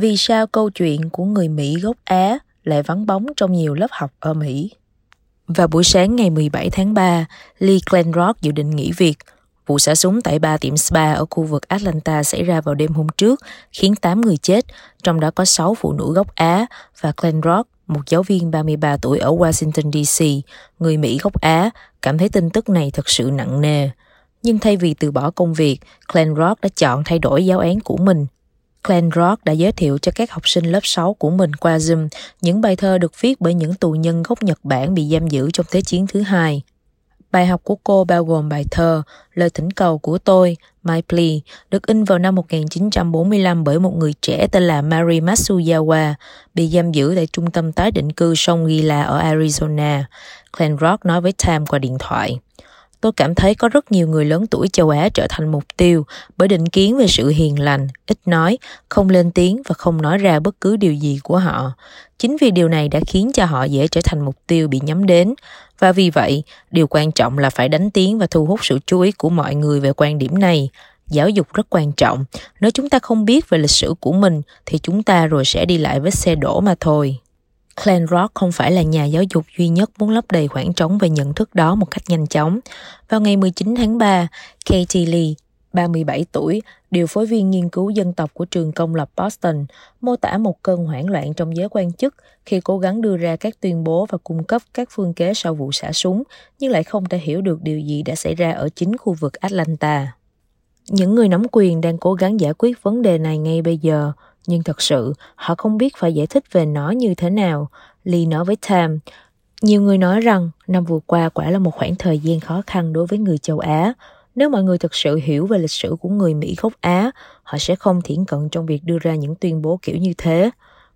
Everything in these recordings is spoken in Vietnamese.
Vì sao câu chuyện của người Mỹ gốc Á lại vắng bóng trong nhiều lớp học ở Mỹ? Vào buổi sáng ngày 17 tháng 3, Lee Glenrock dự định nghỉ việc. Vụ xả súng tại ba tiệm spa ở khu vực Atlanta xảy ra vào đêm hôm trước, khiến 8 người chết, trong đó có 6 phụ nữ gốc Á và Glenrock, một giáo viên 33 tuổi ở Washington DC, người Mỹ gốc Á, cảm thấy tin tức này thật sự nặng nề. Nhưng thay vì từ bỏ công việc, Glenrock đã chọn thay đổi giáo án của mình Glenn Rock đã giới thiệu cho các học sinh lớp 6 của mình qua Zoom những bài thơ được viết bởi những tù nhân gốc Nhật Bản bị giam giữ trong Thế chiến thứ hai. Bài học của cô bao gồm bài thơ Lời thỉnh cầu của tôi, My Plea, được in vào năm 1945 bởi một người trẻ tên là Mary Matsuyawa, bị giam giữ tại trung tâm tái định cư sông Gila ở Arizona. Glenn Rock nói với Tam qua điện thoại. Tôi cảm thấy có rất nhiều người lớn tuổi châu Á trở thành mục tiêu bởi định kiến về sự hiền lành, ít nói, không lên tiếng và không nói ra bất cứ điều gì của họ. Chính vì điều này đã khiến cho họ dễ trở thành mục tiêu bị nhắm đến. Và vì vậy, điều quan trọng là phải đánh tiếng và thu hút sự chú ý của mọi người về quan điểm này. Giáo dục rất quan trọng. Nếu chúng ta không biết về lịch sử của mình thì chúng ta rồi sẽ đi lại với xe đổ mà thôi. Glenn Rock không phải là nhà giáo dục duy nhất muốn lấp đầy khoảng trống về nhận thức đó một cách nhanh chóng. Vào ngày 19 tháng 3, Katie Lee, 37 tuổi, điều phối viên nghiên cứu dân tộc của trường công lập Boston, mô tả một cơn hoảng loạn trong giới quan chức khi cố gắng đưa ra các tuyên bố và cung cấp các phương kế sau vụ xả súng, nhưng lại không thể hiểu được điều gì đã xảy ra ở chính khu vực Atlanta. Những người nắm quyền đang cố gắng giải quyết vấn đề này ngay bây giờ, nhưng thật sự họ không biết phải giải thích về nó như thế nào. Lee nói với Tam, nhiều người nói rằng năm vừa qua quả là một khoảng thời gian khó khăn đối với người châu Á. Nếu mọi người thực sự hiểu về lịch sử của người Mỹ gốc Á, họ sẽ không thiển cận trong việc đưa ra những tuyên bố kiểu như thế.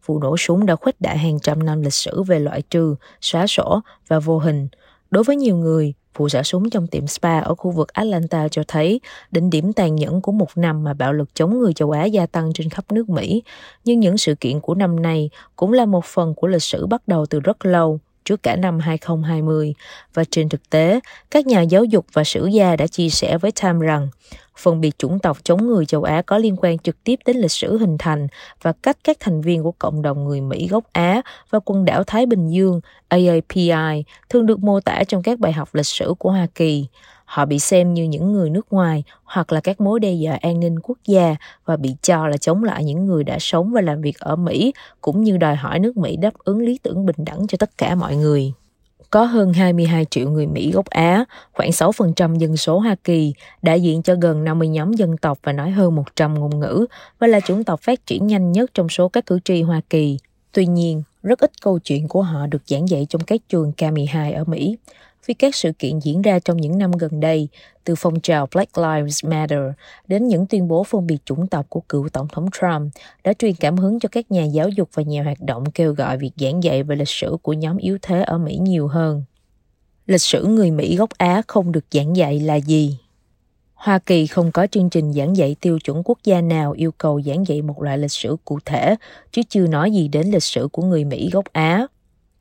Vụ nổ súng đã khuếch đại hàng trăm năm lịch sử về loại trừ, xóa sổ và vô hình. Đối với nhiều người, Vụ xả súng trong tiệm spa ở khu vực Atlanta cho thấy đỉnh điểm tàn nhẫn của một năm mà bạo lực chống người châu Á gia tăng trên khắp nước Mỹ. Nhưng những sự kiện của năm nay cũng là một phần của lịch sử bắt đầu từ rất lâu, trước cả năm 2020. Và trên thực tế, các nhà giáo dục và sử gia đã chia sẻ với Time rằng phân biệt chủng tộc chống người châu Á có liên quan trực tiếp đến lịch sử hình thành và cách các thành viên của cộng đồng người Mỹ gốc Á và quần đảo Thái Bình Dương AAPI thường được mô tả trong các bài học lịch sử của Hoa Kỳ. Họ bị xem như những người nước ngoài hoặc là các mối đe dọa an ninh quốc gia và bị cho là chống lại những người đã sống và làm việc ở Mỹ, cũng như đòi hỏi nước Mỹ đáp ứng lý tưởng bình đẳng cho tất cả mọi người có hơn 22 triệu người Mỹ gốc Á, khoảng 6% dân số Hoa Kỳ, đại diện cho gần 50 nhóm dân tộc và nói hơn 100 ngôn ngữ, và là chủng tộc phát triển nhanh nhất trong số các cử tri Hoa Kỳ. Tuy nhiên, rất ít câu chuyện của họ được giảng dạy trong các trường K-12 ở Mỹ vì các sự kiện diễn ra trong những năm gần đây, từ phong trào Black Lives Matter đến những tuyên bố phân biệt chủng tộc của cựu Tổng thống Trump, đã truyền cảm hứng cho các nhà giáo dục và nhà hoạt động kêu gọi việc giảng dạy về lịch sử của nhóm yếu thế ở Mỹ nhiều hơn. Lịch sử người Mỹ gốc Á không được giảng dạy là gì? Hoa Kỳ không có chương trình giảng dạy tiêu chuẩn quốc gia nào yêu cầu giảng dạy một loại lịch sử cụ thể, chứ chưa nói gì đến lịch sử của người Mỹ gốc Á.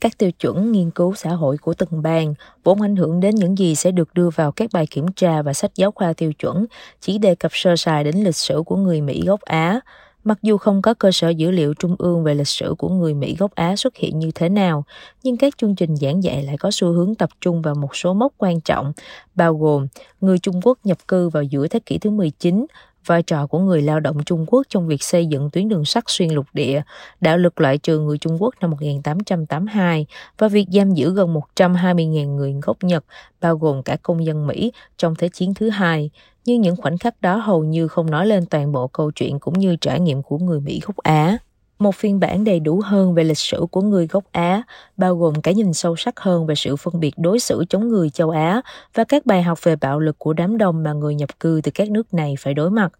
Các tiêu chuẩn nghiên cứu xã hội của từng bang vốn ảnh hưởng đến những gì sẽ được đưa vào các bài kiểm tra và sách giáo khoa tiêu chuẩn, chỉ đề cập sơ sài đến lịch sử của người Mỹ gốc Á, Mặc dù không có cơ sở dữ liệu trung ương về lịch sử của người Mỹ gốc Á xuất hiện như thế nào, nhưng các chương trình giảng dạy lại có xu hướng tập trung vào một số mốc quan trọng, bao gồm người Trung Quốc nhập cư vào giữa thế kỷ thứ 19, vai trò của người lao động Trung Quốc trong việc xây dựng tuyến đường sắt xuyên lục địa, đạo lực loại trừ người Trung Quốc năm 1882 và việc giam giữ gần 120.000 người gốc Nhật, bao gồm cả công dân Mỹ, trong Thế chiến thứ hai. Nhưng những khoảnh khắc đó hầu như không nói lên toàn bộ câu chuyện cũng như trải nghiệm của người Mỹ gốc Á một phiên bản đầy đủ hơn về lịch sử của người gốc Á, bao gồm cái nhìn sâu sắc hơn về sự phân biệt đối xử chống người châu Á và các bài học về bạo lực của đám đông mà người nhập cư từ các nước này phải đối mặt.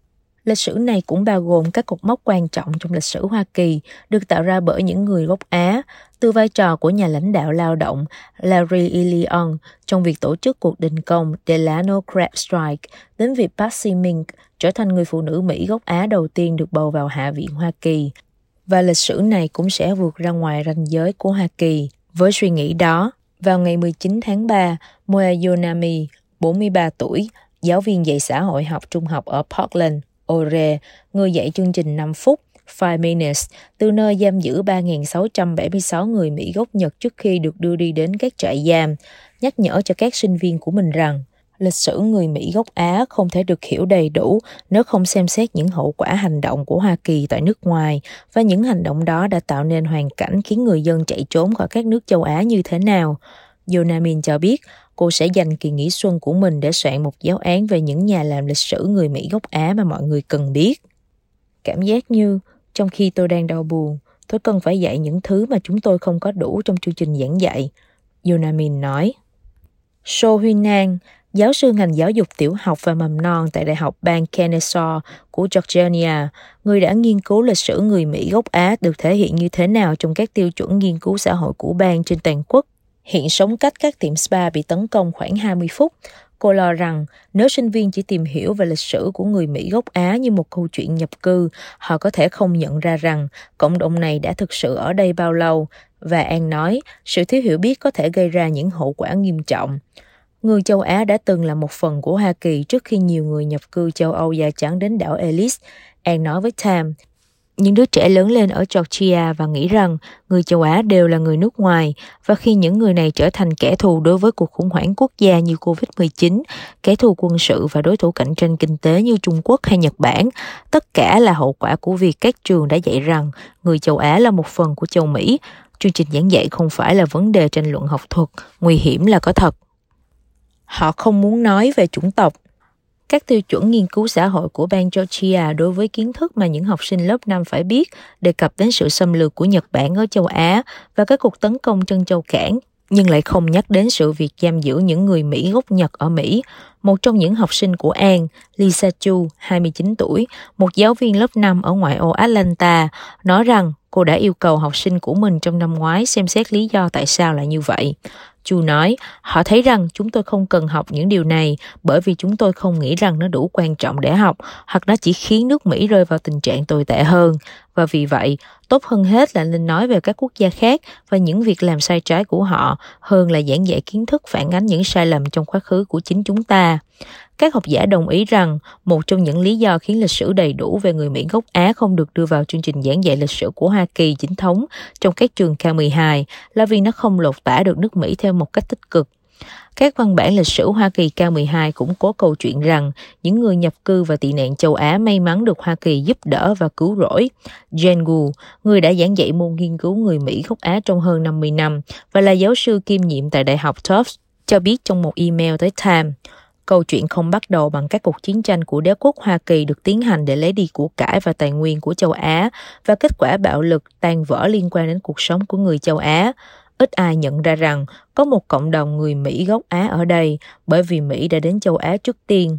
Lịch sử này cũng bao gồm các cột mốc quan trọng trong lịch sử Hoa Kỳ được tạo ra bởi những người gốc Á, từ vai trò của nhà lãnh đạo lao động Larry e. Ilion trong việc tổ chức cuộc đình công Delano Crab Strike đến việc Patsy Mink trở thành người phụ nữ Mỹ gốc Á đầu tiên được bầu vào Hạ viện Hoa Kỳ và lịch sử này cũng sẽ vượt ra ngoài ranh giới của Hoa Kỳ. Với suy nghĩ đó, vào ngày 19 tháng 3, Moe Yonami, 43 tuổi, giáo viên dạy xã hội học trung học ở Portland, Ore, người dạy chương trình 5 phút, Five Minutes từ nơi giam giữ 3.676 người Mỹ gốc Nhật trước khi được đưa đi đến các trại giam, nhắc nhở cho các sinh viên của mình rằng lịch sử người Mỹ gốc Á không thể được hiểu đầy đủ nếu không xem xét những hậu quả hành động của Hoa Kỳ tại nước ngoài và những hành động đó đã tạo nên hoàn cảnh khiến người dân chạy trốn khỏi các nước châu Á như thế nào. Yonamin cho biết cô sẽ dành kỳ nghỉ xuân của mình để soạn một giáo án về những nhà làm lịch sử người Mỹ gốc Á mà mọi người cần biết. Cảm giác như trong khi tôi đang đau buồn, tôi cần phải dạy những thứ mà chúng tôi không có đủ trong chương trình giảng dạy. Yonamin nói. So Huyên Nan, giáo sư ngành giáo dục tiểu học và mầm non tại Đại học bang Kennesaw của Georgia, người đã nghiên cứu lịch sử người Mỹ gốc Á được thể hiện như thế nào trong các tiêu chuẩn nghiên cứu xã hội của bang trên toàn quốc. Hiện sống cách các tiệm spa bị tấn công khoảng 20 phút. Cô lo rằng nếu sinh viên chỉ tìm hiểu về lịch sử của người Mỹ gốc Á như một câu chuyện nhập cư, họ có thể không nhận ra rằng cộng đồng này đã thực sự ở đây bao lâu. Và An nói, sự thiếu hiểu biết có thể gây ra những hậu quả nghiêm trọng. Người châu Á đã từng là một phần của Hoa Kỳ trước khi nhiều người nhập cư châu Âu da trắng đến đảo Ellis. An nói với Tam, những đứa trẻ lớn lên ở Georgia và nghĩ rằng người châu Á đều là người nước ngoài và khi những người này trở thành kẻ thù đối với cuộc khủng hoảng quốc gia như Covid-19, kẻ thù quân sự và đối thủ cạnh tranh kinh tế như Trung Quốc hay Nhật Bản, tất cả là hậu quả của việc các trường đã dạy rằng người châu Á là một phần của châu Mỹ. Chương trình giảng dạy không phải là vấn đề tranh luận học thuật, nguy hiểm là có thật. Họ không muốn nói về chủng tộc, các tiêu chuẩn nghiên cứu xã hội của bang Georgia đối với kiến thức mà những học sinh lớp 5 phải biết đề cập đến sự xâm lược của Nhật Bản ở châu Á và các cuộc tấn công chân châu cảng, nhưng lại không nhắc đến sự việc giam giữ những người Mỹ gốc Nhật ở Mỹ. Một trong những học sinh của An, Lisa Chu, 29 tuổi, một giáo viên lớp 5 ở ngoại ô Atlanta, nói rằng cô đã yêu cầu học sinh của mình trong năm ngoái xem xét lý do tại sao lại như vậy. Chu nói, họ thấy rằng chúng tôi không cần học những điều này bởi vì chúng tôi không nghĩ rằng nó đủ quan trọng để học hoặc nó chỉ khiến nước Mỹ rơi vào tình trạng tồi tệ hơn. Và vì vậy, tốt hơn hết là nên nói về các quốc gia khác và những việc làm sai trái của họ hơn là giảng dạy kiến thức phản ánh những sai lầm trong quá khứ của chính chúng ta. Các học giả đồng ý rằng một trong những lý do khiến lịch sử đầy đủ về người Mỹ gốc Á không được đưa vào chương trình giảng dạy lịch sử của Hoa Kỳ chính thống trong các trường K12 là vì nó không lột tả được nước Mỹ theo một cách tích cực. Các văn bản lịch sử Hoa Kỳ K12 cũng có câu chuyện rằng những người nhập cư và tị nạn châu Á may mắn được Hoa Kỳ giúp đỡ và cứu rỗi. Jen Gu, người đã giảng dạy môn nghiên cứu người Mỹ gốc Á trong hơn 50 năm và là giáo sư kiêm nhiệm tại Đại học Tufts, cho biết trong một email tới Time, Câu chuyện không bắt đầu bằng các cuộc chiến tranh của đế quốc Hoa Kỳ được tiến hành để lấy đi của cải và tài nguyên của châu Á và kết quả bạo lực tan vỡ liên quan đến cuộc sống của người châu Á. Ít ai nhận ra rằng có một cộng đồng người Mỹ gốc Á ở đây bởi vì Mỹ đã đến châu Á trước tiên.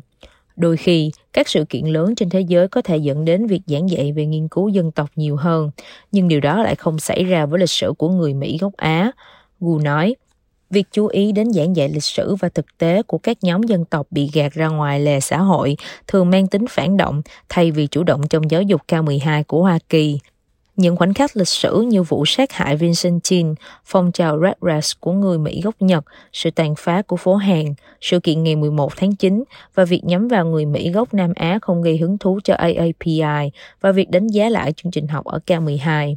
Đôi khi, các sự kiện lớn trên thế giới có thể dẫn đến việc giảng dạy về nghiên cứu dân tộc nhiều hơn, nhưng điều đó lại không xảy ra với lịch sử của người Mỹ gốc Á. Gu nói, Việc chú ý đến giảng dạy lịch sử và thực tế của các nhóm dân tộc bị gạt ra ngoài lề xã hội thường mang tính phản động thay vì chủ động trong giáo dục cao 12 của Hoa Kỳ. Những khoảnh khắc lịch sử như vụ sát hại Vincent Chin, phong trào Red Rats của người Mỹ gốc Nhật, sự tàn phá của phố hàng, sự kiện ngày 11 tháng 9 và việc nhắm vào người Mỹ gốc Nam Á không gây hứng thú cho AAPI và việc đánh giá lại chương trình học ở K12.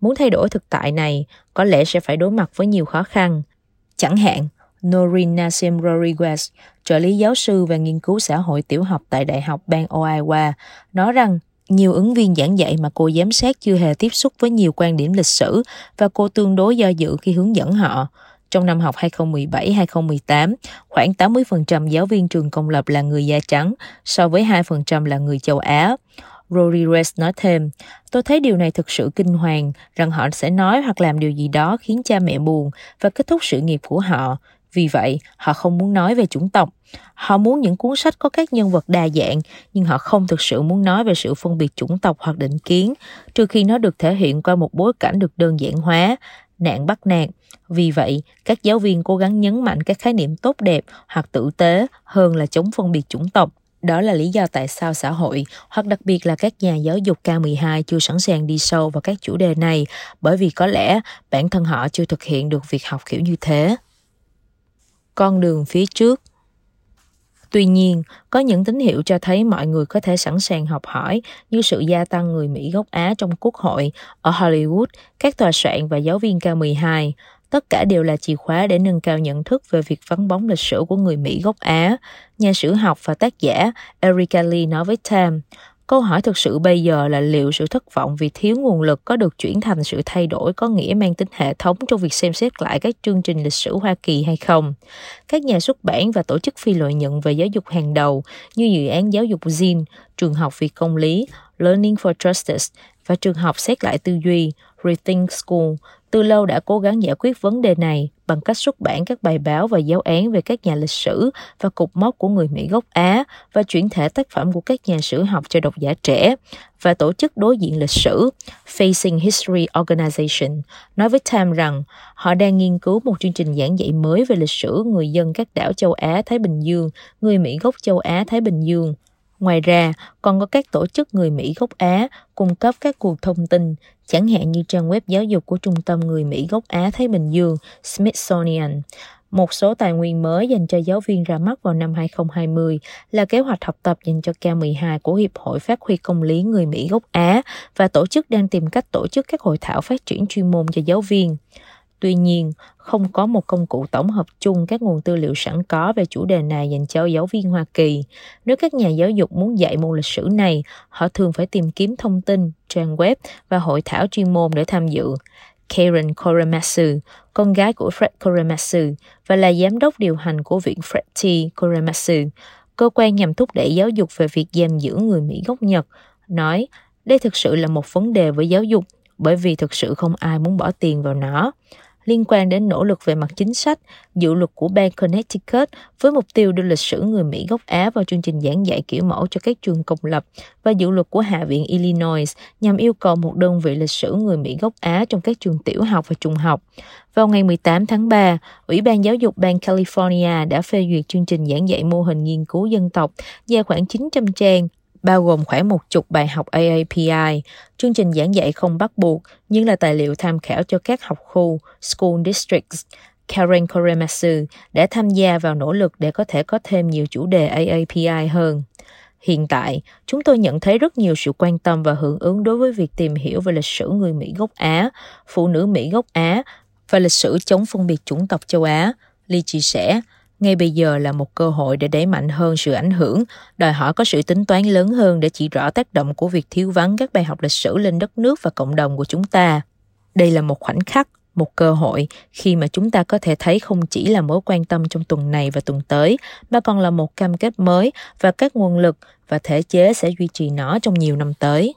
Muốn thay đổi thực tại này, có lẽ sẽ phải đối mặt với nhiều khó khăn, Chẳng hạn, Noreen Nassim Rodriguez, trợ lý giáo sư về nghiên cứu xã hội tiểu học tại Đại học bang Iowa, nói rằng nhiều ứng viên giảng dạy mà cô giám sát chưa hề tiếp xúc với nhiều quan điểm lịch sử và cô tương đối do dự khi hướng dẫn họ. Trong năm học 2017-2018, khoảng 80% giáo viên trường công lập là người da trắng, so với 2% là người châu Á. Rory Rodriguez nói thêm, tôi thấy điều này thực sự kinh hoàng, rằng họ sẽ nói hoặc làm điều gì đó khiến cha mẹ buồn và kết thúc sự nghiệp của họ. Vì vậy, họ không muốn nói về chủng tộc. Họ muốn những cuốn sách có các nhân vật đa dạng, nhưng họ không thực sự muốn nói về sự phân biệt chủng tộc hoặc định kiến, trừ khi nó được thể hiện qua một bối cảnh được đơn giản hóa, nạn bắt nạt. Vì vậy, các giáo viên cố gắng nhấn mạnh các khái niệm tốt đẹp hoặc tử tế hơn là chống phân biệt chủng tộc. Đó là lý do tại sao xã hội, hoặc đặc biệt là các nhà giáo dục K12 chưa sẵn sàng đi sâu vào các chủ đề này, bởi vì có lẽ bản thân họ chưa thực hiện được việc học kiểu như thế. Con đường phía trước Tuy nhiên, có những tín hiệu cho thấy mọi người có thể sẵn sàng học hỏi như sự gia tăng người Mỹ gốc Á trong quốc hội, ở Hollywood, các tòa soạn và giáo viên cao 12. Tất cả đều là chìa khóa để nâng cao nhận thức về việc vắng bóng lịch sử của người Mỹ gốc Á. Nhà sử học và tác giả Erika Lee nói với Time, Câu hỏi thực sự bây giờ là liệu sự thất vọng vì thiếu nguồn lực có được chuyển thành sự thay đổi có nghĩa mang tính hệ thống trong việc xem xét lại các chương trình lịch sử Hoa Kỳ hay không? Các nhà xuất bản và tổ chức phi lợi nhuận về giáo dục hàng đầu như dự án giáo dục ZIN, trường học vì công lý, Learning for Justice và trường học xét lại tư duy, Rethink School, từ lâu đã cố gắng giải quyết vấn đề này bằng cách xuất bản các bài báo và giáo án về các nhà lịch sử và cục mốc của người Mỹ gốc Á và chuyển thể tác phẩm của các nhà sử học cho độc giả trẻ và tổ chức đối diện lịch sử Facing History Organization nói với Time rằng họ đang nghiên cứu một chương trình giảng dạy mới về lịch sử người dân các đảo châu Á Thái Bình Dương, người Mỹ gốc châu Á Thái Bình Dương. Ngoài ra, còn có các tổ chức người Mỹ gốc Á cung cấp các nguồn thông tin, chẳng hạn như trang web giáo dục của Trung tâm Người Mỹ gốc Á Thái Bình Dương Smithsonian. Một số tài nguyên mới dành cho giáo viên ra mắt vào năm 2020 là kế hoạch học tập dành cho K12 của Hiệp hội Phát huy công lý người Mỹ gốc Á và tổ chức đang tìm cách tổ chức các hội thảo phát triển chuyên môn cho giáo viên. Tuy nhiên, không có một công cụ tổng hợp chung các nguồn tư liệu sẵn có về chủ đề này dành cho giáo viên Hoa Kỳ. Nếu các nhà giáo dục muốn dạy môn lịch sử này, họ thường phải tìm kiếm thông tin, trang web và hội thảo chuyên môn để tham dự. Karen Korematsu, con gái của Fred Korematsu và là giám đốc điều hành của viện Fred T. Korematsu, cơ quan nhằm thúc đẩy giáo dục về việc giam giữ người Mỹ gốc Nhật, nói đây thực sự là một vấn đề với giáo dục bởi vì thực sự không ai muốn bỏ tiền vào nó liên quan đến nỗ lực về mặt chính sách, dự luật của bang Connecticut với mục tiêu đưa lịch sử người Mỹ gốc Á vào chương trình giảng dạy kiểu mẫu cho các trường công lập và dự luật của Hạ viện Illinois nhằm yêu cầu một đơn vị lịch sử người Mỹ gốc Á trong các trường tiểu học và trung học. Vào ngày 18 tháng 3, Ủy ban Giáo dục bang California đã phê duyệt chương trình giảng dạy mô hình nghiên cứu dân tộc dài khoảng 900 trang bao gồm khoảng một chục bài học AAPI. Chương trình giảng dạy không bắt buộc, nhưng là tài liệu tham khảo cho các học khu, school districts. Karen Korematsu đã tham gia vào nỗ lực để có thể có thêm nhiều chủ đề AAPI hơn. Hiện tại, chúng tôi nhận thấy rất nhiều sự quan tâm và hưởng ứng đối với việc tìm hiểu về lịch sử người Mỹ gốc Á, phụ nữ Mỹ gốc Á và lịch sử chống phân biệt chủng tộc châu Á. Lee chia sẻ, ngay bây giờ là một cơ hội để đẩy mạnh hơn sự ảnh hưởng, đòi hỏi có sự tính toán lớn hơn để chỉ rõ tác động của việc thiếu vắng các bài học lịch sử lên đất nước và cộng đồng của chúng ta. Đây là một khoảnh khắc, một cơ hội khi mà chúng ta có thể thấy không chỉ là mối quan tâm trong tuần này và tuần tới, mà còn là một cam kết mới và các nguồn lực và thể chế sẽ duy trì nó trong nhiều năm tới.